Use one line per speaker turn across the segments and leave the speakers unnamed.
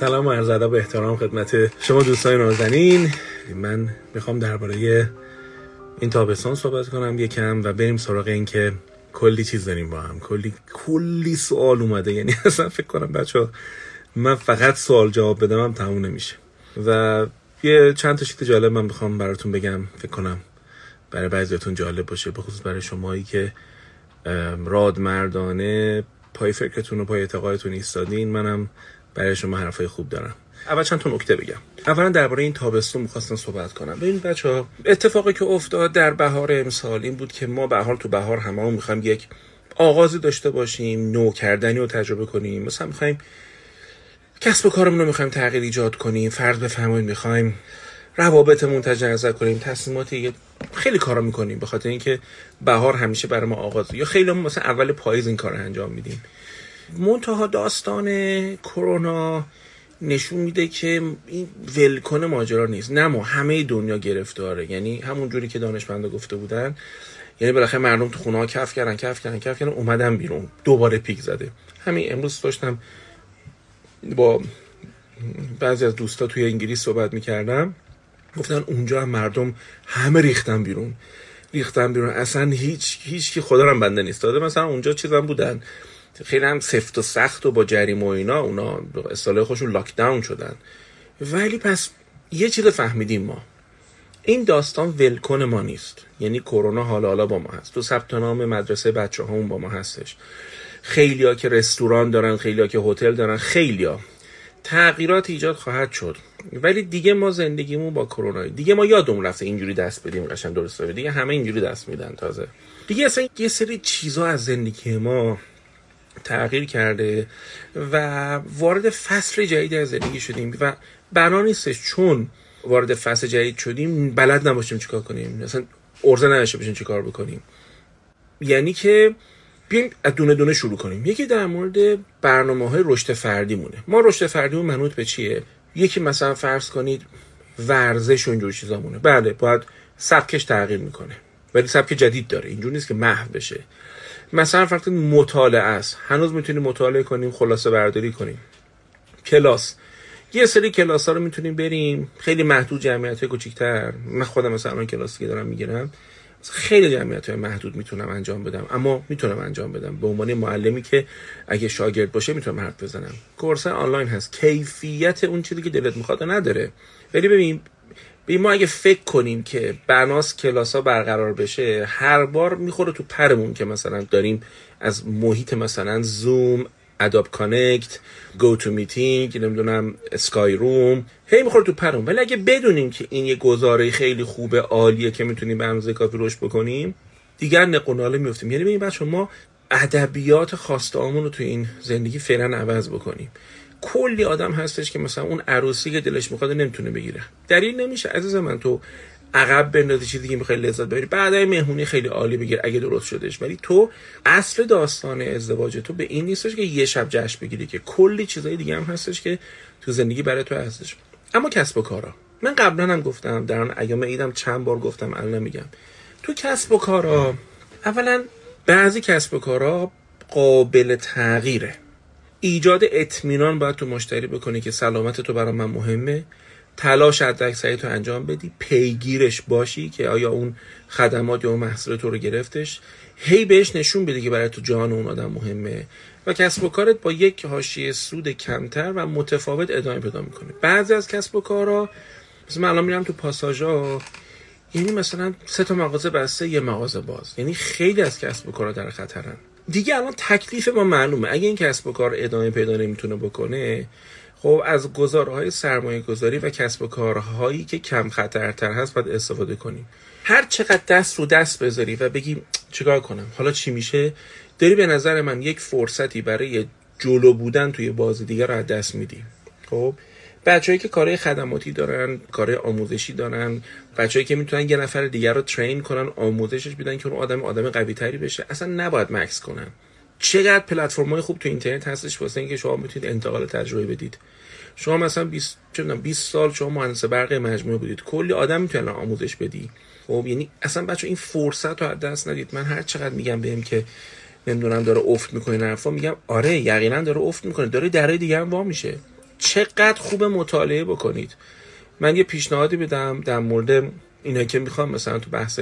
سلام و عرض ادب و احترام خدمت شما دوستان نازنین. من می‌خوام درباره این تابستان صحبت کنم یکم و بریم سراغ این که کلی چیز داریم با هم. کلی کلی سوال اومده. یعنی اصلا فکر کنم بچه من فقط سوال جواب بدم هم تموم نمیشه. و یه چند تا چیز جالب من می‌خوام براتون بگم. فکر کنم برای بعضیاتون جالب باشه بخصوص برای شمایی که راد مردانه پای فکرتون و پای اعتقادتون ایستادین. منم برای شما حرفای خوب دارم. اول چند تا نکته بگم. اولا درباره این تابستون می‌خواستم صحبت کنم. ببین بچه اتفاقی که افتاد در بهار امسال این بود که ما به حال تو بهار همه هم می‌خوایم یک آغازی داشته باشیم نو کردنی رو تجربه کنیم. مثلا می‌خوایم کسب و کارمون رو می‌خوایم تغییر ایجاد کنیم فرض بفرمایید می‌خوایم روابطمون تجزا کنیم تصمیمات خیلی کارا می‌کنیم. به خاطر اینکه بهار همیشه برای ما آغاز. یا خیلی مثلا اول پاییز این کار انجام میدیم. منتها داستان کرونا نشون میده که این ولکن ماجرا نیست. نه ما همه دنیا گرفتاره. یعنی همون جوری که دانشمندا گفته بودن یعنی بالاخره مردم تو خونه ها کف کردن کف کردن کف کردن اومدن بیرون. دوباره پیک زده. همین امروز داشتم با بعضی از دوستا توی انگلیس صحبت می‌کردم. گفتن اونجا هم مردم همه ریختن بیرون. ریختن بیرون. اصلا هیچ هیچ کی خدا رو بنده نیست. داده مثلا اونجا چیزا بودن. خیلی هم سفت و سخت و با جریم و اینا اونا اصطلاح خودشون لاک داون شدن. ولی پس یه چیز فهمیدیم ما. این داستان ولکن ما نیست. یعنی کرونا حالا حالا با ما هست. تو ثبت نام مدرسه بچه همون با ما هستش. خیلیا که رستوران دارن خیلیا که هتل دارن خیلیا تغییرات ایجاد خواهد شد. ولی دیگه ما زندگیمون با کرونا دیگه ما یادمون رفته اینجوری دست بدیم قشنگ درسته. دیگه همه اینجوری دست میدن تازه. دیگه اصلا یه سری چیزا از زندگی ما تغییر کرده و وارد فصل جدید از زندگی شدیم و بنا نیستش چون وارد فصل جدید شدیم بلد نباشیم چیکار کنیم مثلا ارزه نداشته باشیم چیکار بکنیم. یعنی که بیایم از دونه دونه شروع کنیم. یکی در مورد برنامه های رشد فردی مونه. ما رشد فردیمون منوط به چیه؟ یکی مثلا فرض کنید ورزش و اینجور چیزا مونه. بله باید سبکش تغییر می‌کنه. ولی سبک جدید داره. اینجور نیست که محو بشه. مثلا فقط مطالعه است هنوز می‌تونیم مطالعه کنیم خلاصه برداری کنیم. کلاس. یه سری کلاس ها رو می‌تونیم بریم. خیلی محدود جمعیت کوچیک‌تر. من خودم مثلا الان کلاسی که دارم می‌گیرم خیلی جمعیت های محدود می‌تونم انجام بدم. اما می‌تونم انجام بدم. به عنوان معلمی که اگه شاگرد باشه می‌تونم حرف بزنم. course آنلاین هست. کیفیت اون چیزی که دلت می‌خواد نداره. ولی ببین به ما اگه فکر کنیم که بناس کلاس ها برقرار بشه هر بار می‌خوره تو پرمون که مثلا داریم از محیط مثلا Zoom Adobe Connect GoToMeeting نمی‌دونم Skyroom هی می‌خوره تو پرمون. ولی اگه بدونیم که این یه گزاره خیلی خوبه عالیه که می‌تونیم به اندازه کافی رشد بکنیم دیگر نقناله میفتیم یعنی ببین بچه ما ادبیات خواسته رو تو این زندگی فعلا عوض بکنیم. کلی آدم هستش که مثلا اون عروسی که دلش می‌خواد نمی‌تونه بگیره. دلیل نمیشه. عزیز من تو عقب بندازی چیزی که می‌خوای لذت ببری. بعدای مهمونی خیلی عالی بگیر اگه درست شدش ولی تو اصل داستان ازدواج تو به این نیستش که یه شب جشن بگیری که کلی چیزای دیگه هم هستش که تو زندگی برای تو هستش. اما کسب و کارا. من قبلا هم گفتم در اون ایام عیدم چند بار گفتم الان میگم. تو کسب و کارا اولا بعضی کسب و کارا قابل تغییره. ایجاد اطمینان باید تو مشتری بکنی که سلامت تو برای من مهمه. تلاش حد تو انجام بدی. پیگیرش باشی که آیا اون خدمات یا اون محصول تو رو گرفتش. هی بهش نشون بدی که برای تو جان اون آدم مهمه. و کسب و کارت با یک حاشیه سود کمتر و متفاوت ادامه پیدا می‌کنه. بعضی از کسب و کارا مثلا من الان میرم تو پاساژا یعنی مثلا سه تا مغازه بسته یه مغازه باز. یعنی خیلی از کسب و کارا در خطرن. دیگه الان تکلیف ما معلومه. اگه این کسب و کار ادامه پیدا نمی‌تونه بکنه خب از گزارهای سرمایه گذاری و کسب و کارهایی که کم خطرتر هست باید استفاده کنیم. هر چقدر دست رو دست بذاری و بگی چیکار کنم؟ حالا چی میشه؟ داری به نظر من یک فرصتی برای جلو بودن توی بازی دیگه رو از دست میدی. خب؟ بچههایی که کارهای خدماتی دارن کارهای آموزشی دارن بچههایی که می‌تونن یه نفر دیگر رو ترین کنن آموزشش بدن که اون آدم آدم قوی تری بشه. اصلا نباید مکس کنن. چقدر پلتفرم های خوب تو اینترنت هستش واسه اینکه شما می‌تونید انتقال تجربه بدید. شما مثلا 20 20 سال شما مهندس برق مجموعه بودید. کلی آدم می‌تونن آموزش بدی. خب یعنی اصلا بچه این فرصت رو از دست ندید. من هر چقدر میگم بهم که نمی‌دونم داره افت می‌کنه حرفا میگم آره یقینا داره افت می‌کنه. داره درای دیگه هم وا میشه. چقدر خوب مطالعه بکنید. من یه پیشنهادی بدم در مورد اینا که می‌خوام مثلا تو بحث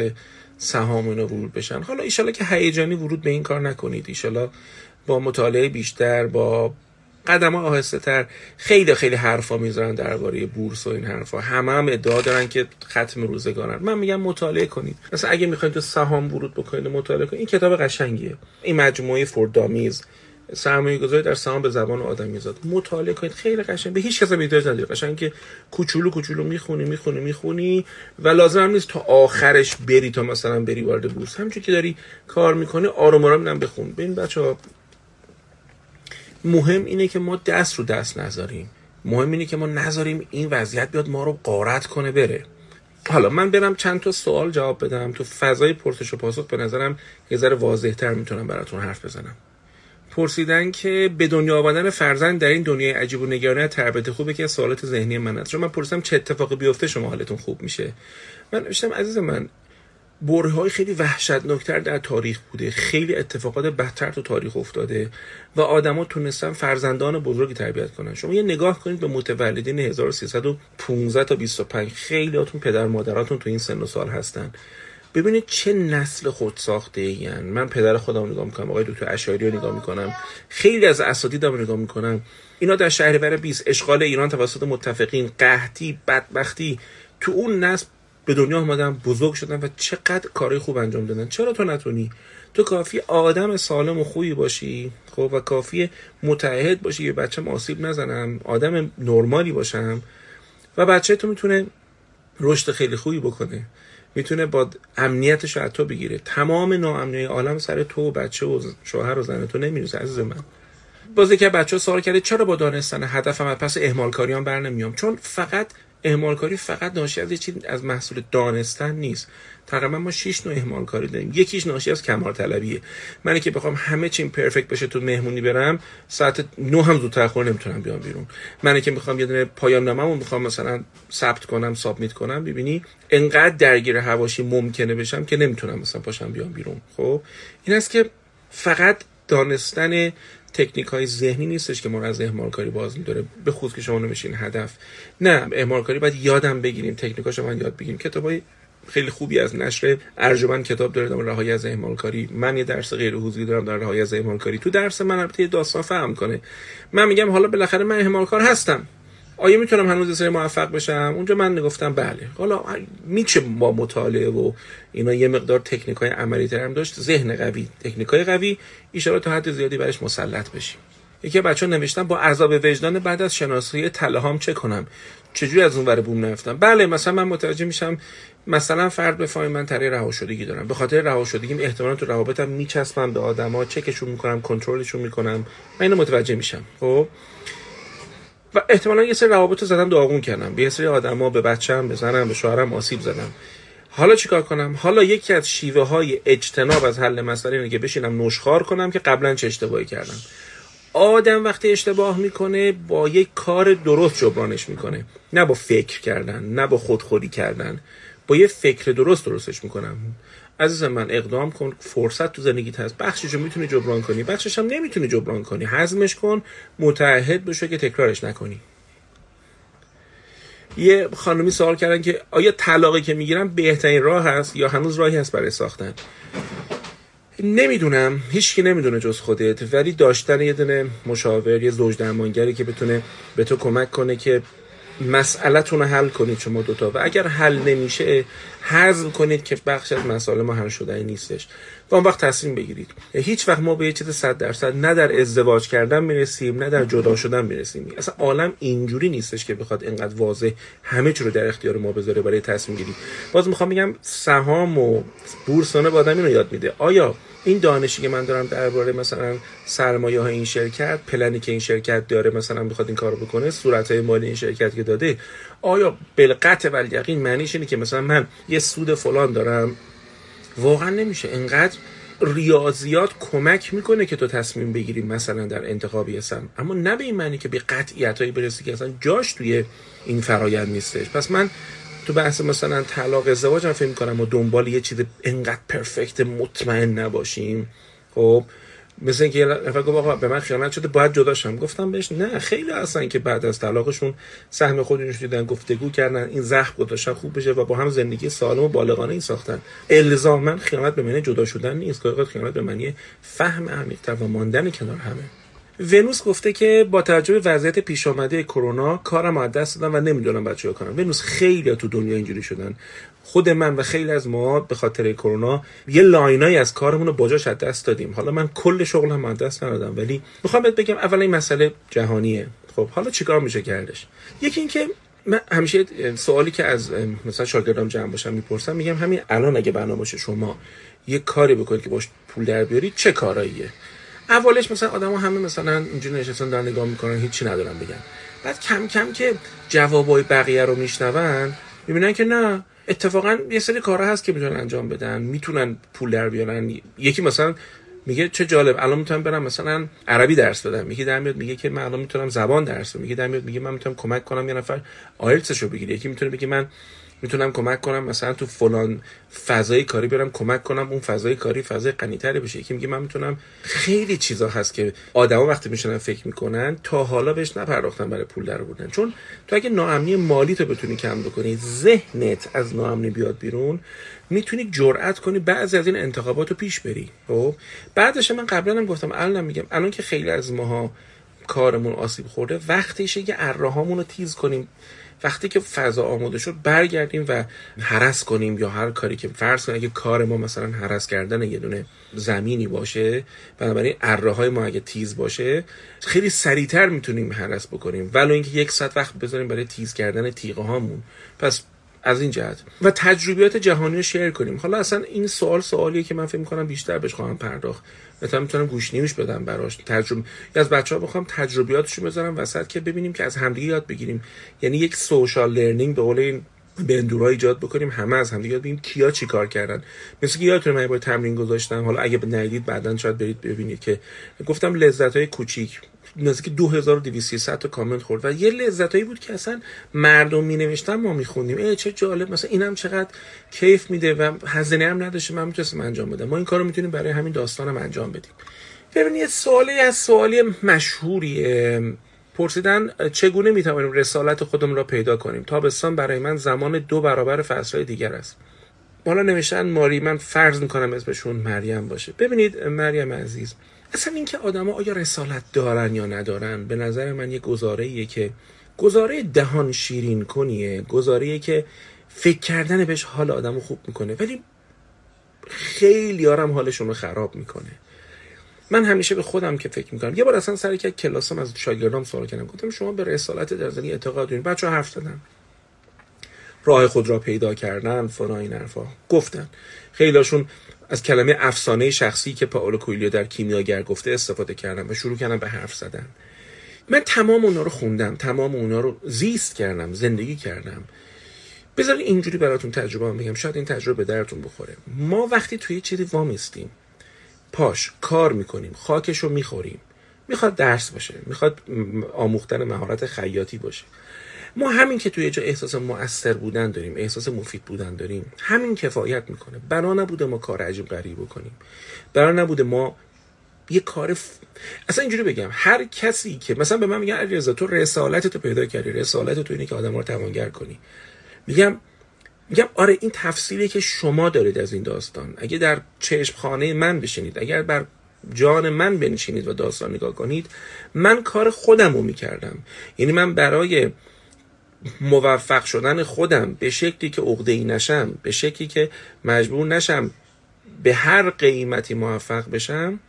سهام اینا ورود بشن. حالا ایشالا که هیجانی ورود به این کار نکنید. ایشالا با مطالعه بیشتر با قدم آهسته تر خیلی خیلی حرفا می‌ذارن درباره بورس و این حرفا. همه هم ادعا دارن که ختم روزگارن. من میگم مطالعه کنید. مثلا اگه می‌خواید تو سهام ورود بکنید مطالعه کنید این کتاب قشنگیه. این مجموعه فوردامیز. سرمایه گذاری در سهام به زبان آدمی زاد. مطالعه کنید. خیلی قشنگ. به هیچ کس احتیاج نداری قشنگ که کوچولو کوچولو می‌خونی می‌خونی می‌خونی و لازم هم نیست تا آخرش بری تا مثلا بری وارد بورس. همچون که داری کار می‌کنی آروم آروم میدم بخون. ببین بچه مهم اینه که ما دست رو دست نذاریم. مهم اینه که ما نذاریم این وضعیت بیاد ما رو قارت کنه بره. حالا من برم چند تا سوال جواب بدم. تو فضای پرسش و پاسخ به نظرم یه ذره واضح تر می‌تونم براتون حرف بزنم. پرسیدن که به دنیا آوردن فرزند در این دنیای عجیب و نگرانی تربیت خوبه که سوالات ذهنی من است چون من پرسیدم چه اتفاقی بیفته شما حالتون خوب میشه؟ من نوشتم عزیز من بره های خیلی وحشتناکتر در تاریخ بوده. خیلی اتفاقات بدتر تو تاریخ افتاده و آدما تونستن فرزندان بزرگی تربیت کنن. شما یه نگاه کنید به متولدین 1315 تا 25 خیلی هاتون پدر مادراتون تو این سن و سال هستن. ببینید چه نسل خود ساخته این من پدر خودم نگاه می‌کنم آقای دکتر اشاری رو نگاه می‌کنم. خیلی از اساتیدم نگاه می‌کنم. اینا در شهریور 20 اشغال ایران توسط متفقین قحطی بدبختی تو اون نسل به دنیا آمدن بزرگ شدن و چقدر کارهای خوب انجام دادن. چرا تو نتونی؟ تو کافی آدم سالم و خوبی باشی خب و کافی متعهد باشی. یه بچه آسیب نزنم آدم نرمالی باشم. و بچه تو می‌تونه رشد خیلی خوبی بکنه. می‌تونه با امنیتش رو تو بگیره. تمام ناامنی عالم سر تو و بچه و شوهر و زن تو نمی‌رسه عزیز من. بازی که بچه سوال کرده چرا با دانستن هدفم از پس اهمال کاریان بر نمیام؟ چون فقط اهمال کاری فقط ناشی از چیز از محصول دانستن نیست. تقریبا ما 6 نوع اهمال کاری داریم. یکیش ناشی از کمال طلبیه. من که بخوام همه چیم پرفکت بشه تو مهمونی برم ساعت 9 هم زودتر خور نمی‌تونم بیام بیرون. من که می‌خوام یه دونه پایان نامه‌مو می‌خوام مثلا ثبت کنم سابمیت کنم ببینی انقدر درگیر حواشی ممکنه بشم که نمی‌تونم مثلا پاشم بیام بیرون. خب؟ این است که فقط دانستن تکنیک های ذهنی نیستش که ما از اهمال کاری باز میداره به خود که شما نمیشین هدف. نه اهمال کاری باید یادم بگیریم تکنیکاشو من یاد بگیریم. کتابای خیلی خوبی از نشر ارجمند کتاب داره در رهایی از اهمال کاری من یه درس غیر حضوری دارم در رهایی از اهمال کاری تو درس من البته داستان فهم کنه. من میگم حالا بالاخره من اهمال کار هستم. آیا می‌تونم هنوز سری موفق بشم؟ اونجا من نگفتم بله. حالا میشه با مطالعه و اینا یه مقدار تکنیک های عملی تر هم داشت ذهن قوی تکنیک های قوی ایشالا تا حد زیادی برش مسلط بشیم. یکی بچه ها نوشتن با عذاب وجدان بعد از شناسایی تلهام چه کنم؟ چجوری از اون ور بوم نفتم بله مثلا من متوجه میشم مثلا فرد بفهمه من تری رها شدگی دارم. به خاطر رها شدگیم احتمالاً تو روابطم میچسبم به آدما چکشون می‌کنم کنترلشون می‌کنم. من اینو متوجه میشم. خب؟ و احتمالا یه سری روابط رو زدم داغون کردم به یه سری آدما به بچه‌م به زنم به شوهرم آسیب زدم حالا چیکار کنم؟ حالا یکی از شیوه های اجتناب از حل مسئله اینه که بشینم نشخار کنم که قبلا چه اشتباهی کردم. آدم وقتی اشتباه می‌کنه با یک کار درست جبرانش می‌کنه. نه با فکر کردن نه با خودخوری کردن. با یه فکر درست درستش می‌کنم. عزیز من اقدام کن فرصت تو زندگیت هست. بخشش رو می‌تونی جبران کنی. بخشش هم نمی‌تونی جبران کنی. حزمش کن متعهد بشه که تکرارش نکنی. یه خانمی سوال کردن که آیا طلاقی که می‌گیرم بهترین راه هست یا هنوز راهی هست برای ساختن؟ نمی‌دونم. هیچکی نمی‌دونه جز خودت. ولی داشتن یه دونه مشاور یه زوج درمانگری که بتونه به تو کمک کنه که مسئلهتون رو حل کنید شما دوتا. و اگر حل نمیشه حزم کنید که بخش از مسئله ما حل شده نیستش. و اون وقت تصمیم بگیرید. هیچ وقت ما به یه چیز صد درصد نه در ازدواج کردن می‌رسیم نه در جدا شدن می‌رسیم. اصلا عالم اینجوری نیستش که بخواد اینقدر واضح همه چی رو در اختیار ما بذاره برای تصمیم گیری. باز می‌خوام بگم سهام و بورس به آدم اینو یاد میده. آیا این دانشی که من دارم درباره مثلا سرمایه های این شرکت پلنی که این شرکت داره مثلا بخواد این کارو بکنه صورت های مالی این شرکت که داده آیا بالقطع و یقین معنیش اینه که مثلا من یه سود فلان دارم؟ واقعا نمیشه. انقدر ریاضیات کمک می‌کنه که تو تصمیم بگیری مثلا در انتخابی هستم. اما نه به این معنی که به قطعیت هایی برسی که اصلا جاش توی این فرایند نیستش. پس من تو بحث مثلا طلاق ازدواج هم فکر کنم و دنبال یه چیز انقدر پرفکت مطمئن نباشیم. خب مثل اینکه یه نفر گفت آقا به من خیانت شده باید جدا شم. گفتم بهش نه خیلی هستن که بعد از طلاقشون سهم خودشون دیدن گفتگو کردن این زخم گذاشتن خوب بشه و با هم زندگی سالم و بالغانه ای ساختن. الزاما خیانت به معنی جدا شدن نیست. که خیانت به معنی فهم عمیق‌تر و ماندن کنار همه. ونوس گفته که با توجه به وضعیت پیش آمده کرونا کارم از دست دادم و نمی‌دونم بچه‌ها کنم. ونوس خیلی تو دنیا اینجوری شدن. خود من و خیلی از ما به خاطر کرونا یه لاینایی از کارمون رو باجاش از دست دادیم. حالا من کل شغلم از دست ندادم ولی می‌خوام بهت بگم اولا این مسئله جهانیه. خب حالا چیکار میشه کردش؟ یکی اینکه من همیشه سوالی که از مثلا شاگردام جمع باشم می‌پرسم میگم همین الان اگه برنامه شما یه کاری بکنید که باش پول در بیاری چه کاراییه؟ اولش مثلا آدما همه مثلا اینجوری نشستن دارن نگاه می‌کنن هیچی ندارن بگن. بعد کم کم که جوابای بقیه رو میشنون می‌بینن که نه اتفاقا یه سری کارها هست که می‌تونن انجام بدن می‌تونن پول در بیارن. یکی مثلا میگه چه جالب الان می‌تونم برم مثلا عربی درس بدم. میگه در میاد میگه که من الان می‌تونم زبان درس بدم. میگه در میاد میگه من می‌تونم کمک کنم یه نفر آیلتسشو بگیره. یکی می‌تونه بگه من می‌تونم کمک کنم مثلا تو فلان فضای کاری برم کمک کنم اون فضای کاری فضای غنیتری بشه. یکی میگه من می‌تونم خیلی چیزا هست که آدما وقتی میشنن فکر می‌کنن تا حالا بهش نپرداختن برای پول در بودن چون تو اگه ناامنی مالی تو بتونی کم بکنی ذهنت از ناامنی بیاد بیرون می‌تونی جرأت کنی بعضی از این انتخابات پیش بری. خب؟ بعدش من قبلا هم گفتم الان میگم الان که خیلی از ماها کارمون آسیب خورده وقتیشه که ارهامون تیز کنیم. وقتی که فضا آماده شد برگردیم و حرس کنیم یا هر کاری که فرض کنیم اگه کار ما مثلا حرس کردن یه دونه زمینی باشه بنابراین اره های ما اگه تیز باشه خیلی سریعتر می‌تونیم حرس بکنیم. ولو اینکه یک ساعت وقت بذاریم برای تیز کردن تیغه هامون. پس از این جهت. و تجربیات جهانی رو شیر کنیم. حالا اصلا این سوال سوالیه که من فکر می‌کنم بیشتر بهش خواهم پرداخت. مثلا می‌تونم گوش نیمش بدم براش. تجربه از بچه ها بخوام تجربیاتشو بذارم وسط که ببینیم که از همدیگه یاد بگیریم. یعنی یک سوشال لرنینگ به قول این بندورا ایجاد بکنیم همه از همدیگه بگیریم کیا چی کار کردن. مثل که یادتونه من با تمرین گذاشتم. حالا اگه ندید بعدا شاید برید ببینید که گفتم لذت های کوچیک نزدیک 2200 تا کامنت خورد و یه لذتایی بود که اصلا مردم می نوشتن ما می خوندیم ای چه جالب مثلا اینم چقدر کیف میده و هزینه هم نداشته من می‌تونستم انجام بدم. ما این کارو می‌تونیم برای همین داستانم انجام بدیم. ببینید سوالی از سوالی مشهوریه. پرسیدن چگونه می‌توانیم رسالت خودمون را پیدا کنیم؟ تابستان برای من زمان دو برابر فصلهای دیگر است. حالا نوشتن ماری من فرض می‌کنم اسمشون مریم باشه. ببینید مریم عزیز اصلا اینکه آدما آیا رسالت دارن یا ندارن به نظر من یه گزاره که گزاره دهان شیرین کنیه گزاره که فکر کردن بهش حال آدمو خوب می‌کنه ولی خیلی آرم حالشون رو خراب می‌کنه. من همیشه به خودم که فکر می‌کنم. یه بار اصلا سر که کلاسم از شاگردام سوال کردم. گفتم شما به رسالت در زنی اعتقاد دارین؟ بچه حرف زدن. راه خود را پیدا کردن فنا این حرفا. گفتن. خیلیشون از کلمه افسانه شخصی که پاولو کویلیو در کیمیاگر گفته استفاده کردم و شروع کردم به حرف زدن. من تمام اونا رو خوندم. تمام اونا رو زیست کردم زندگی کردم. بذار اینجوری براتون تجربه هم بگم. شاید این تجربه به درتون بخوره. ما وقتی توی چیزی وامیستیم پاش کار می‌کنیم خاکش رو می‌خوریم. می‌خواد درس باشه می‌خواد آموختن مهارت خیاطی باشه. ما همین که توی جا احساس مؤثر بودن داریم احساس مفید بودن داریم همین کفایت می‌کنه. بنا نبوده ما کار عجیب غریب بکنیم. بنا نبوده ما یه کار ف... اصلا اینجوری بگم هر کسی که مثلا به من میگن علیرضا تو رسالت تو پیدا کردی رسالت تو اینه که آدم رو توانگر کنی. میگم میگم آره این تفسیری که شما دارید از این داستان اگه در چشم خانه من بشینید اگر بر جان من بنشینید و داستان نگاه کنید من کار خودم رو می‌کردم. یعنی من برای موفق شدن خودم به شکلی که عقده ای نشم به شکلی که مجبور نشم به هر قیمتی موفق بشم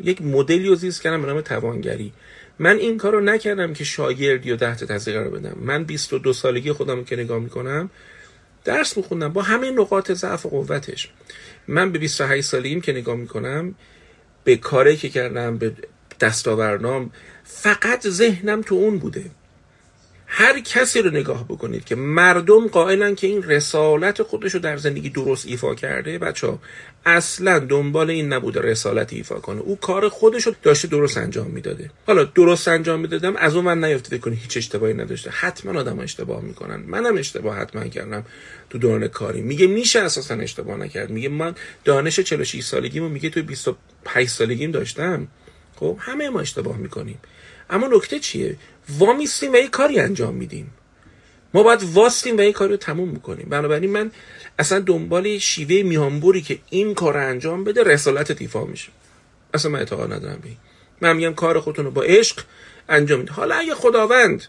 یک مدلی رو زیست کردم به نام توانگری. من این کار رو نکردم که شاگردی و ده تا قرار بدم. من 22 سالگی خودم که نگاه می‌کنم درس میخوندم. با همه نقاط ضعف و قوتش. من به 28 سالگیم که نگاه می‌کنم به کاری که کردم به دستاورنام فقط ذهنم تو اون بوده. هر کسی رو نگاه بکنید که مردم قائلن که این رسالت خودش رو در زندگی درست ایفا کرده بچه ها اصلا دنبال این نبوده رسالت ایفا کنه. او کار خودش رو داشته درست انجام می‌داده. حالا درست انجام می‌دادم از اون من نیافته کنی هیچ اشتباهی نداشته. حتما آدم اشتباه می‌کنن. منم اشتباه حتما کردم تو دوران کاری. میگه میشه اساسا اشتباه نکرد. میگه من دانش 46 سالگیمو میگه تو 25 سالگیم داشتم. خب همه ما اشتباه می‌کنیم. اما نکته چیه؟ وامیستیم و یه کاری انجام میدیم. ما باید واستیم و این کار رو تموم می‌کنیم بنابراین من اصلا دنبال شیوه میانبوری که این کار رو انجام بده رسالت دیفا میشه اصلا من اعتقاد ندارم به من میگم کار خودتون رو با عشق انجام میده حالا اگه خداوند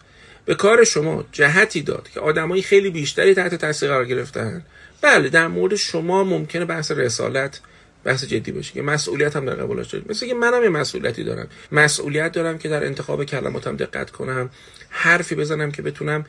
به کار شما جهتی داد که آدمایی خیلی بیشتری تحت تاثیر قرار گرفتن بله در مورد شما ممکنه بحث رسالت بحث جدی باشه. که مسئولیت هم در قبالش دارم مثل که منم یه مسئولیتی دارم. مسئولیت دارم که در انتخاب کلماتم دقت کنم حرفی بزنم که بتونم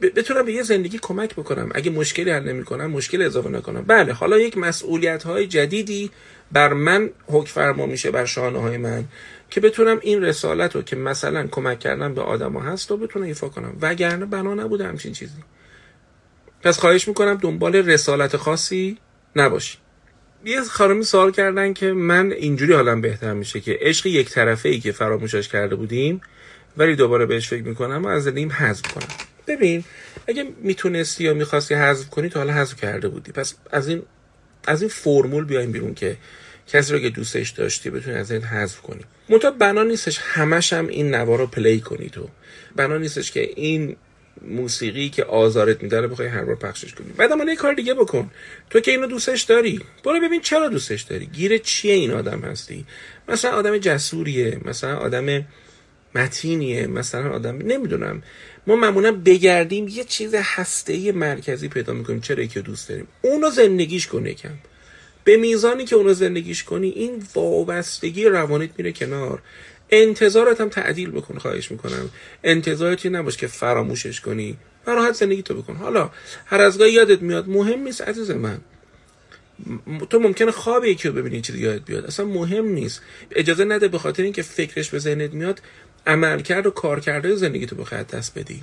بتونم به یه زندگی کمک بکنم. اگه مشکلی حل نمی‌کنم مشکل اضافه نکنم. بله حالا یک مسئولیت های جدیدی بر من حکم فرما میشه بر شانه های من که بتونم این رسالت رو که مثلا کمک کردن به آدما هست رو بتونم ایفا کنم. وگرنه بنا نبوده همچین چیزی. پس خواهش می‌کنم دنبال رسالت خاصی نباشی یه خانمی سوال کردن که من اینجوری حالم بهتر میشه که عشق یک طرفه ای که فراموشش کرده بودیم ولی دوباره بهش فکر می‌کنم و از زندگیم حذف کنم. ببین اگه می‌تونستی یا می‌خواستی حذف کنی تو حالا حذف کرده بودی. پس از این از این فرمول بیایم بیرون که کسی رو که دوستش داشتی بتونی از این حذف کنی. منتها بنا نیستش همش هم این نوا رو پلی کنی تو. بنا نیستش که این موسیقی که آزارت میده رو بخوای هر بار پخشش کنی. بعد اما یه کار دیگه بکن. تو که اینو دوستش داری برو ببین چرا دوستش داری. گیر چیه این آدم هستی؟ مثلا آدم جسوریه مثلا آدم متینیه مثلا آدم نمی‌دونم. ما معمولا بگردیم یه چیز هسته مرکزی پیدا می‌کنیم. چرا یکی دوست داریم؟ اونو زندگیش کنه کم به میزانی که اونو زندگیش کنی این وابستگی روانیت میره کنار. انتظارت هم تعدیل بکن خواهش می‌کنم. انتظارتی نباش که فراموشش کنی. راحت زندگی تو بکن. حالا هر از گاهی یادت میاد مهم نیست عزیز من. تو ممکنه خواب یکی رو ببینی چیزی یادت بیاد. اصلا مهم نیست. اجازه نده به خاطر اینکه فکرش به ذهنت میاد عملکرد و کارکرده زندگی تو بخواهد دست بدی.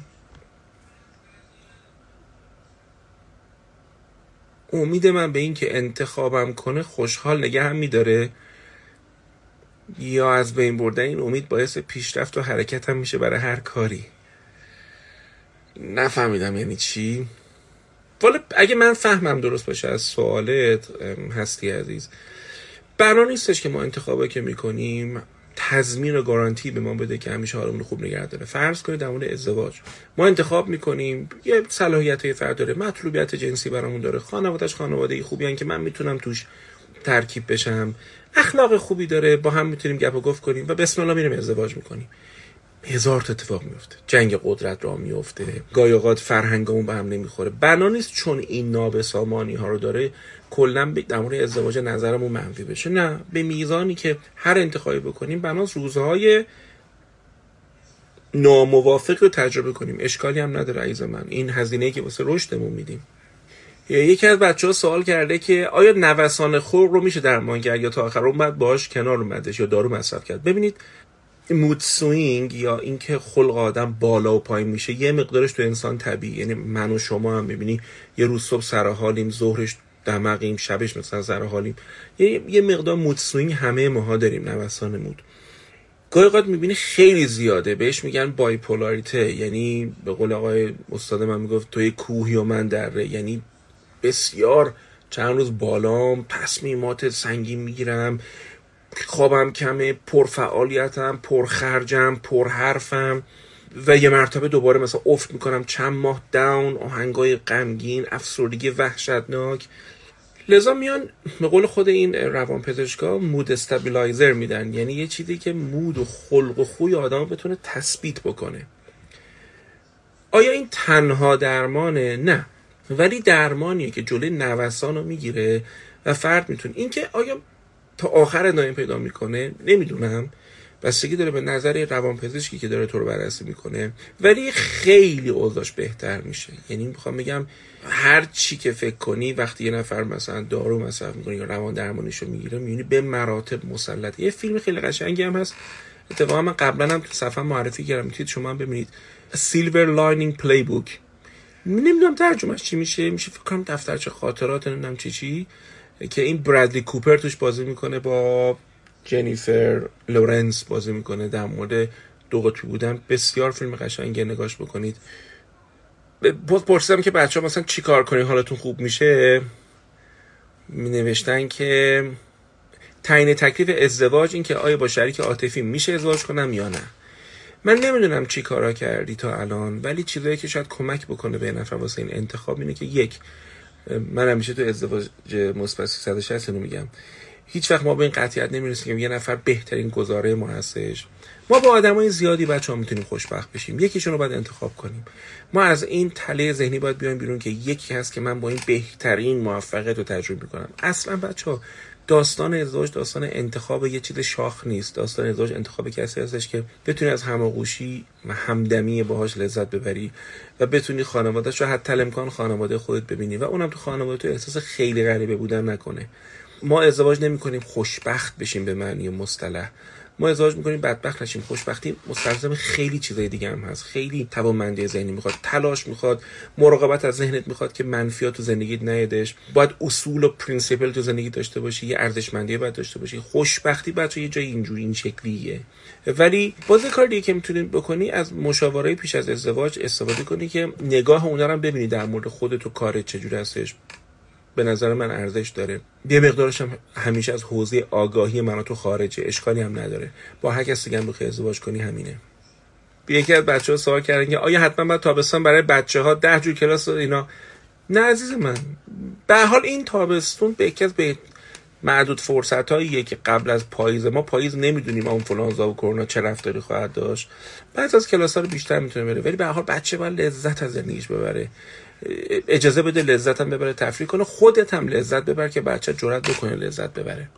امید من به این که انتخابم کنه خوشحال نگه هم میداره. یا از بین بردن این امید باعث پیشرفت و حرکت هم میشه برای هر کاری. نفهمیدم یعنی چی. والا اگه من فهمم درست باشه از سوالت هستی عزیز. برا نیستش که ما انتخابه که می‌کنیم. تضمین و گارانتی به ما بده که همیشه حالمون خوب نگه داره. فرض کنید در مورد ازدواج. ما انتخاب می‌کنیم. یه صلاحیت فرد داره. مطلوبیت جنسی برامون داره. خانوادهش خانواده خوبی که من می‌تونم توش ترکیب بشم. اخلاق خوبی داره با هم می‌تونیم گپ و گفت کنیم و بسم الله میریم ازدواج می‌کنیم. هزار تا اتفاق میفته جنگ قدرت را میفته گاهی اوقات فرهنگمون به هم نمی‌خوره. بنا نیست چون این نابسامانی ها رو داره کلا در مورد ازدواج نظرمون منفی بشه. نه به میزانی که هر انتخابی بکنیم بناس روزهای ناموافق رو تجربه کنیم. اشکالی هم نداره عیز من. این هزینه که واسه رشدمون میدیم. یکی از بچه ها سوال کرده که آیا نوسان خور رو میشه درمان کرد یا تا آخر اومد باش کنار اومدش یا دارو مصرف کرد؟ ببینید mood swing یا اینکه خلق آدم بالا و پایین میشه یه مقدارش تو انسان طبیعی. یعنی من و شما هم ببینی یه روز صبح سر حالیم ظهرش دمغیم شبش مثلا سر حالیم. یه, یه مقدار mood swing همه ماها داریم نوسان mood گاهی اوقات می‌بینی خیلی زیاده. بهش میگن bipolarity یعنی به قول آقای استاد من می‌گفت توی کوهی و من دره یعنی بسیار چند روز بالام تصمیمات سنگین می‌گیرم خوابم کمه پرفعالیتم پرخرجم پرحرفم و یه مرتبه دوباره مثلا افت می‌کنم چند ماه داون آهنگای غمگین افسردگی وحشتناک. لذا میان به قول خود این روان پزشکا مود استابیلایزر میدن یعنی یه چیزی که مود و خلق و خوی آدم بتونه تثبیت بکنه. آیا این تنها درمانه؟ نه. ولی درمانیه که جلوی نوسان رو می‌گیره و فرد می‌تونه. اینکه آیا تا آخر دائم پیدا می‌کنه؟ نمی‌دونم. بستگی داره به نظر روانپزشکی که داره تو رو بررسی می‌کنه. ولی خیلی اوضاعش بهتر میشه. یعنی می‌خوام بگم هر چی که فکر کنی وقتی یه نفر مثلا دارو مصرف می‌کنه یا روان درمانیشو می‌گیره می‌بینی به مراتب مسلط. یه فیلم خیلی قشنگی هم هست. اتفاقا من قبلا هم تو صفحه معرفی کردم. می‌تونید شما هم ببینید. Silver Linings Playbook نمی‌دونم ترجمهش چی میشه. میشه فکر کنم دفترچه خاطرات نمی‌دونم چی چی که این برادلی کوپر توش بازی می‌کنه با جنیفر لورنس بازی می‌کنه در مورد دو قطبی بودن. بسیار فیلم قشنگه نگاش بکنید. باز پرسیدم که بچه ها مثلا چی کار کنین؟ حالتون خوب میشه؟ می نوشتن که تعیین تکلیف ازدواج این که آیا با شریک عاطفی میشه ازدواج کنم یا نه. من نمی‌دونم چی کارا کردی تا الان ولی چیزایی که شاید کمک بکنه به نفر واسه این انتخاب اینه که یک من همیشه تو ازدواج مثبت 360 رو میگم. هیچ وقت ما به این قطعیت نمی‌رسیم که یه نفر بهترین گزاره ما هستش. ما با آدمای زیادی بچه ها می‌تونیم خوشبخت بشیم. یکیشون رو باید انتخاب کنیم. ما از این تله ذهنی باید بیایم بیرون که یکی هست که من با این بهترین موفقیت رو تجربه می‌کنم. اصلا بچه ها داستان ازدواج داستان انتخاب یه چیز شاخ نیست. داستان ازدواج انتخاب کسی هستش که بتونی از هماغوشی و همدمی باهاش لذت ببری و بتونی خانوادهش رو حتی امکان خانواده خودت ببینی و اونم تو خانواده تو احساس خیلی غریبه بودن نکنه. ما ازدواج نمی کنیم خوشبخت بشیم به معنی مصطلح. ما ازدواج می‌کنیم بدبخت نشیم خوشبختی مستلزم خیلی چیزای دیگه هم هست. خیلی توانمندی ذهنی می‌خواد تلاش می‌خواد مراقبت از ذهنت می‌خواد که منفیات تو زندگیت نیادش باید اصول و principle تو زندگی داشته باشی یه ارزشمندی باید داشته باشی. خوشبختی بچه یه جای اینجوری این شکلیه. ولی باز کار دیگه که می‌تونید بکنی از مشاوره پیش از ازدواج استفاده کنی که نگاه اونا رو ببینی در مورد خودت و کارت چجوری هستش. به نظر من ارزش داره. یه مقدارش هم همیشه از حوزه آگاهی من تو خارجه. اشکالی هم نداره. با هر کسی هم بخوای ازدواج کنی همینه. یکی از بچه ها سوال کردن که آیا حتما باید تابستان برای بچه ها ده جور کلاس اینا؟ نه عزیز من. به حال این تابستون به یکی از به معدود فرصت هاییه که قبل از پاییز ما پاییز نمی‌دونیم اون فلانزا و کرونا چه رفتاری خواهد داشت. بعد از کلاس ها رو بیشتر می‌تونه بره. ولی به حال بچه باید لذت از زندگیش ببره. اجازه بده لذت هم ببره تفریح کنه. خودت هم لذت ببر که بچه جرات بکنه لذت ببره.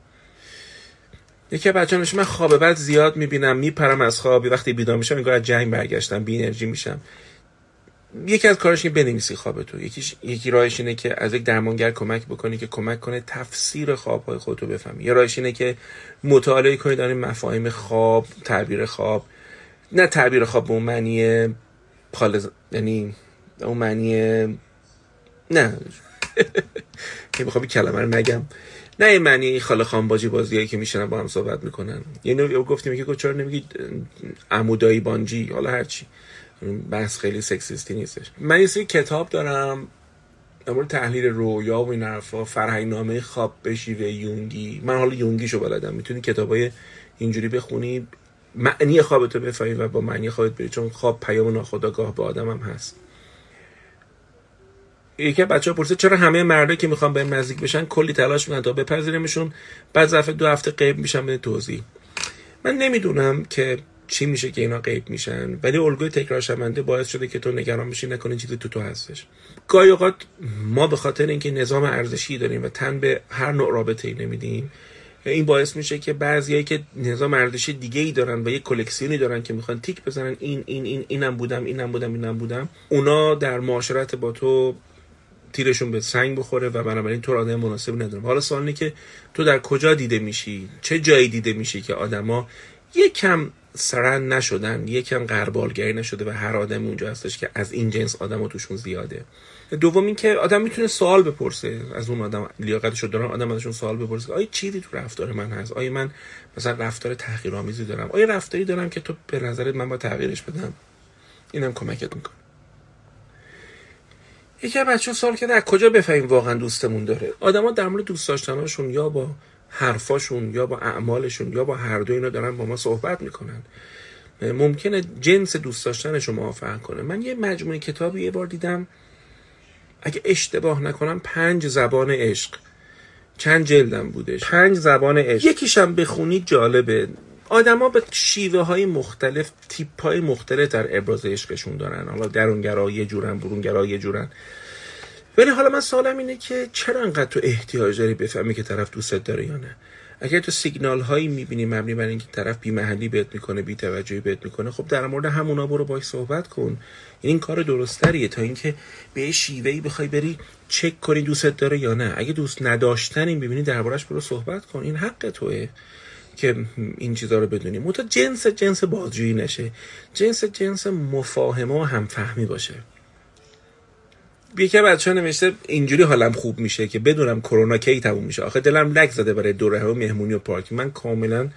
یکی بچه نشه من خواب بعد زیاد می‌بینم میپرم از خوابی وقتی بیدار میشم انگار از جنگ برگشتم بی انرژی میشم. یکی از کارش که بنویسی خواب تو یکیش یکی راهش اینه که از یک درمانگر کمک بکنی که کمک کنه تفسیر خواب های خودتو بفهمی. یه راهش اینه که مطالعه کنی در مفاهیم خواب تعبیر خواب. نه تعبیر خواب به معنی یعنی اون معنی نه. که می‌خوام کلمه رو نگم نه این معنی خاله خانباجی بازیایی که میشنن با هم صحبت می‌کنن. یعنی گفتیم که چرا نمیگی عمودایی بانجی؟ حالا هرچی بحث خیلی سکسیستی نیستش. من یه سری کتاب دارم در مورد تحلیل رویا و این حرفا فرهنگ نامه خواب بشی و یونگی. من حالا یونگیشو بلدم. می‌تونی کتابای اینجوری بخونی معنی خوابتو بفهمی و با معنی خوابت بری چون خواب پیام ناخودآگاه به آدم هم هست. یکی بچه ها پرسید چرا همه مردایی که می‌خوان به نزدیک بشن کلی تلاش می‌کنن تا بپذیرمشون؟ بعد ظرف دو هفته غیب میشن به توضیح. من نمی‌دونم که چی میشه که اینا غیب میشن ولی الگوی تکرار شونده باعث شده که تو نگران بشی نکنی چیزی تو تو هستش. گاهی اوقات ما به خاطر اینکه نظام ارزشی داریم و تن به هر نوع رابطه ای نمیدیم این باعث میشه که بعضیایی که نظام ارزشی دیگه ای دارن و یه کلکسیونی دارن که می‌خوان تیک بزنن این این این اینم بودم اینم بودم اینم بودم اونا در معاشرت با تو تیرشون به سنگ بخوره و بنابراین تو آدم مناسبی ندارم. حالا سوال اینه که تو در کجا دیده میشی؟ چه جایی دیده میشی که آدما یکم سرن نشدن یکم قربالگری نشده و هر آدم اونجا هستش که از این جنس آدم توشون زیاده؟ دوم این که آدم می‌تونه سوال بپرسه. از اون آدم لیاقتشو دارن آدم ازشون سوال بپرسه. آیا چیزی تو رفتار من هست؟ آیا من مثلا رفتار تحقیرآمیزی دارم؟ آیا رفتاری دارم که تو به نظرت من با تغییرش بدم؟ اینم کمکت می‌کنه. یکی بچه سال کرده از کجا بفهمیم واقعا دوستمون داره؟ آدما در مورد دوست داشتنشون یا با حرفاشون یا با اعمالشون یا با هر دو اینا دارن با ما صحبت می‌کنن. ممکنه جنس دوست داشتنش رو موافق کنه. من یه مجموعه کتابی یه بار دیدم اگه اشتباه نکنم پنج زبان عشق. چند جلدم بودش؟ پنج زبان عشق. یکیشم بخونید جالبه. آدما به شیوه های مختلف تیپ های مختلف در ابراز عشقشون دارن. حالا درونگرا یه جورن برونگرا یه جورن. ولی حالا من سوالم اینه که چرا انقدر تو احتیاج داری بفهمی که طرف دوستت داره یا نه؟ اگر تو سیگنال هایی می‌بینی مبنی بر اینکه طرف بی محلی بهت می‌کنه بی توجهی بهت می‌کنه خب در مورد همونا برو باش صحبت کن. این کار درستریه تا اینکه به شیوهی بخوای بری چک کنی دوستت داره یا نه. اگه دوست نداشتن این ببینی دربارش برو صحبت کن. این حق توه. که این چیزها رو بدونیم. منتها جنس جنس بازجویی نشه. جنس جنس مفاهمه و همفهمی باشه. یکی بچه ها نوشته اینجوری حالم خوب میشه که بدونم کرونا کی تموم میشه. آخه دلم لک زده برای دوره و مهمونی و پارک. من کاملا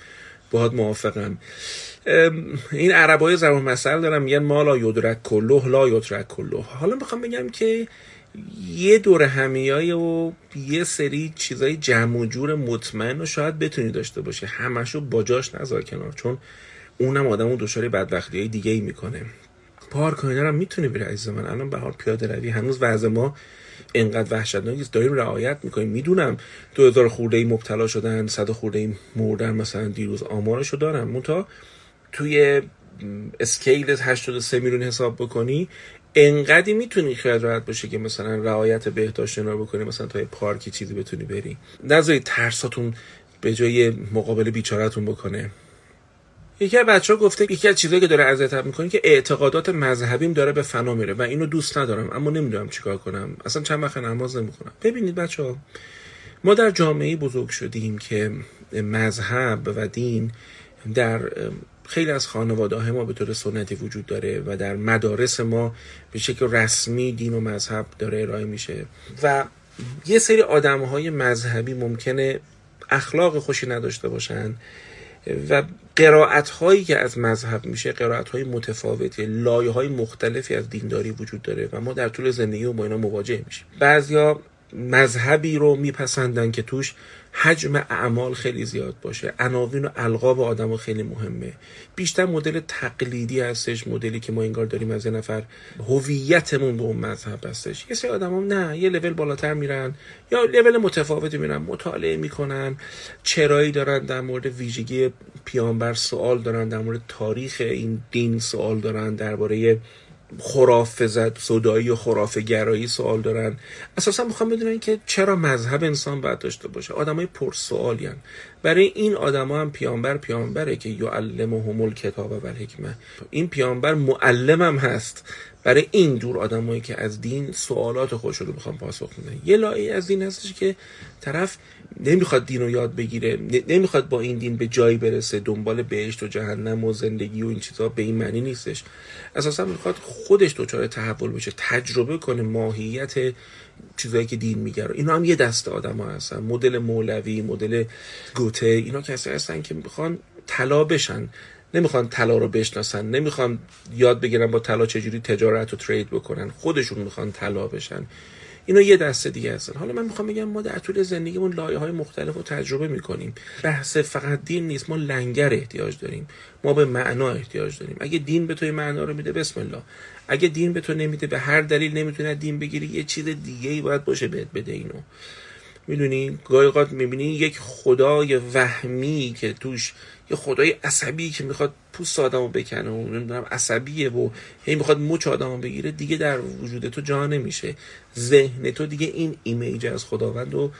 باهات موافقم. این عربای زبان مسئله دارم میگن مالا یدرک کلوه لا یدرک کلوه. حالا می‌خوام بگم که یه دور همیای و یه سری چیزای جمع و جور مطمئن رو شاید بتونی داشته باشه همشو باجاش نذار کنار چون اونم آدم اون دچار بدبختی های دیگه ای می‌کنه پارک هم می‌تونی بری عزیز من. الان بهار پیاده روی. هنوز وضع ما اینقدر وحشتناک داریم رعایت می‌کنیم. می‌دونم دو هزار خورده ای مبتلا شدن صد خورده ای مردن مثلا دیروز آمارشو دارم. منتها توی اسکیل 83 میلیون حساب بکنی انقدی می‌تونی خیال راحت باشه که مثلا رعایت بهداشت رو بکنی مثلا تا پارکی چیزی بتونی بری. نذارید ترساتون به جای مقابل بیچارتون بکنه. یکی از بچه ها گفته یکی از چیزایی که داره اذیتم می‌کنه که اعتقادات مذهبیم داره به فنا میره و اینو دوست ندارم اما نمی‌دونم چیکار کنم. اصلا چند وقت نماز نمی‌کنم ببینید بچه ها ما در جامعه بزرگ شدیم که مذهب و دین در خیلی از خانواده های ما به طور سنتی وجود داره و در مدارس ما به شکل رسمی دین و مذهب داره ارائه میشه. و یه سری آدم های مذهبی ممکنه اخلاق خوشی نداشته باشن و قرائت هایی که از مذهب میشه قرائت های متفاوتی لایه های مختلفی از دینداری وجود داره و ما در طول زندگی و با اینا مواجه میشیم. بعضیا مذهبی رو میپسندن که توش حجم اعمال خیلی زیاد باشه. عناوین و القاب آدم خیلی مهمه. بیشتر مدل تقلیدی هستش مدلی که ما انگار داریم از یه نفر. هویتمون به اون مذهب هستش. یه سری آدم هم نه یه لول بالاتر میرن. یا لول متفاوتی میرن مطالعه می‌کنن. چرایی دارن در مورد ویژگی پیامبر سوال دارن در مورد تاریخ این دین سوال دارن درباره خرافه زد صدایی و خرافه گرایی سوال دارن. اساسا می‌خوام بدونن که چرا مذهب انسان باید داشته باشه. آدمای پر سوالیان برای این آدما هم پیامبر پیامبره که یعلمهم الکتاب و الحکمه این پیامبر معلم هم هست. برای این دور آدمایی که از دین سوالات خودش رو می‌خوان پاسخ بدن. یه لایه از دین هستش که طرف نمی‌خواد دین رو یاد بگیره نمی‌خواد با این دین به جایی برسه دنبال بهشت و جهنم و زندگی و این چیزها به این معنی نیستش. اساسا می‌خواد خودش دچار تحول بشه تجربه کنه ماهیت چیزایی که دین میگه اینا هم یه دسته آدم ها هستن. مدل مولوی مدل گوته اینا کسی هستن که می‌خوان طلا بشن. نمی‌خوان طلا رو بشناسن نمی‌خوان یاد بگیرن با طلا چجوری تجارت و ترید بکنن. خودشون می‌خوان طلا بشن. اینا یه دسته دیگه هستن. حالا من می‌خوام بگم ما در طول زندگیمون لایه های مختلف رو تجربه می‌کنیم. بحث فقط دین نیست. ما لنگر احتیاج داریم. ما به معنا احتیاج داریم. اگه دین به توی معنا رو میده بسم الله. اگه دین به تو نمیده به هر دلیل نمی‌تونه دین بگیری یه چیز دیگه ای باید باشه بهت بده اینو. می‌دونی؟ گاهی اوقات می‌بینی؟ یک خدای وهمی که توش یه خدای عصبی که می‌خواد پوست آدمو بکنه و نمی‌دونم عصبیه و هی می‌خواد مچ آدمو بگیره دیگه در وجود تو جا نمیشه. ذهن تو دیگه این ایمیج از خداوند رو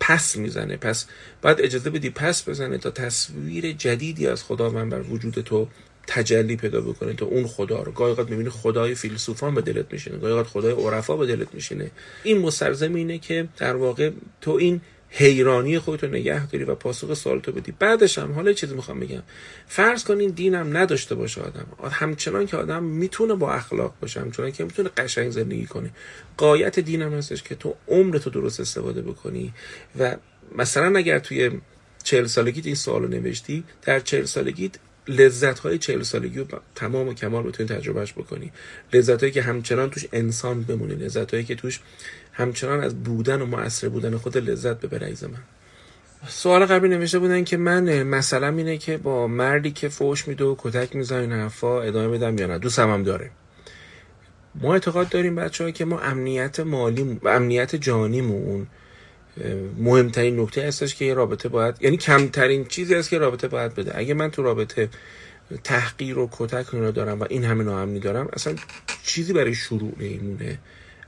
پس می‌زنه. پس باید اجازه بدی پس بزنه تا تصویر جدیدی از خداوند بر وجود تو تجلی پیدا بکنه تو اون خدا رو. گاهی اوقات می‌بینی خدای فیلسوفان به دلت میشینه. گاهی اوقات خدای عرفا به دلت میشینه. این مستلزم که در واقع تو این حیرانی خودتو نگه داری و پاسخ سوالتو بدی. بعدش هم حالا چیزی می‌خوام بگم. فرض کنین دینم نداشته باشه آدم. همچنان که آدم می‌تونه با اخلاق باشه همچنان که می‌تونه قشنگ زندگی کنه. قایت دینم هستش که تو عمرتو درست استفاده بکنی و مثلا اگر توی چهل سالگیت این سوالو نوشتی در چهل سالگیت لذت های چهل سالگی رو تمام و کمال بتونی تجربهش بکنی. لذت هایی که همچنان توش انسان بمونی لذت هایی که توش همچنان از بودن و مؤثر بودن خود لذت ببره ایز من. سوال قبلی نوشته بودن که من مثلا اینه که با مردی که فوش میده و کتک می‌زنه این حرفا ادامه بدم یا نه؟ دوستم هم داره. ما اعتقاد داریم بچه که ما امنیت مالی و امنیت جانیمون مهمترین نکته هستش که یه رابطه باید یعنی کمترین چیزی است که رابطه باید بده. اگه من تو رابطه تحقیر و کتک رو دارم و این همه ناامنی دارم اصلا چیزی برای شروع نمیمونه.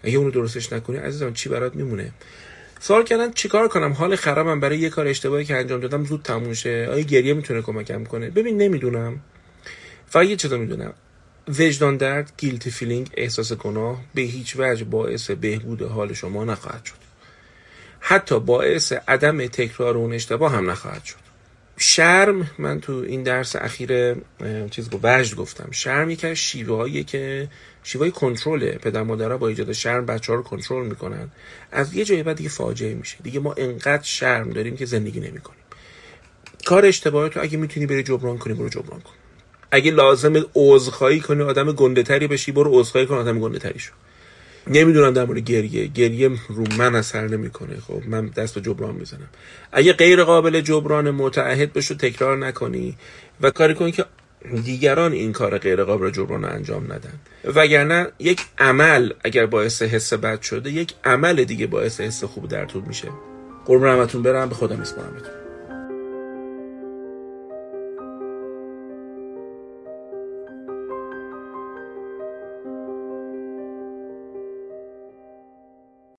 اگه اونو درستش نکنی عزیزم چی برات میمونه؟ سوال کردن چیکار کنم؟ حال خرابم برای یه کار اشتباهی که انجام دادم زود تموم شه. آیا گریه می‌تونه کمکم کنه؟ ببین نمی‌دونم. فقط یه چیزا می‌دونم. وجدان درد guilty feeling احساس گناه به هیچ وجه باعث بهبود حال شما نخواهد شد. حتی باعث عدم تکرار اون اشتباه هم نخواهد شد. شرم من تو این درس اخیر چیز با وجد گفتم شرم یکی شیوه که شیوه کنترله پدر مادرها با ایجاد شرم بچه ها رو کنترل می‌کنن. از یه جایی بعد دیگه فاجعه میشه. دیگه ما انقدر شرم داریم که زندگی نمی‌کنیم. کار اشتباهی تو اگه می‌تونی بری جبران کنی برو جبران کن. اگه لازم عذرخواهی کنی آدم گنده تری بشی برو عذرخواهی کن آدم گنده تری شو. نمی‌دونم در مورد گریه. گریه رو من اثر نمی‌کنه. خب من دست به جبران می‌زنم. اگه غیر قابل جبران متعهد بشو تکرار نکنی و کاری کنی که دیگران این کار غیر قابل جبران انجام ندن. وگرنه یک عمل اگر باعث حس بد شده یک عمل دیگه باعث حس خوب در طول میشه. قربون رحمتون برم. به خدا میسپارم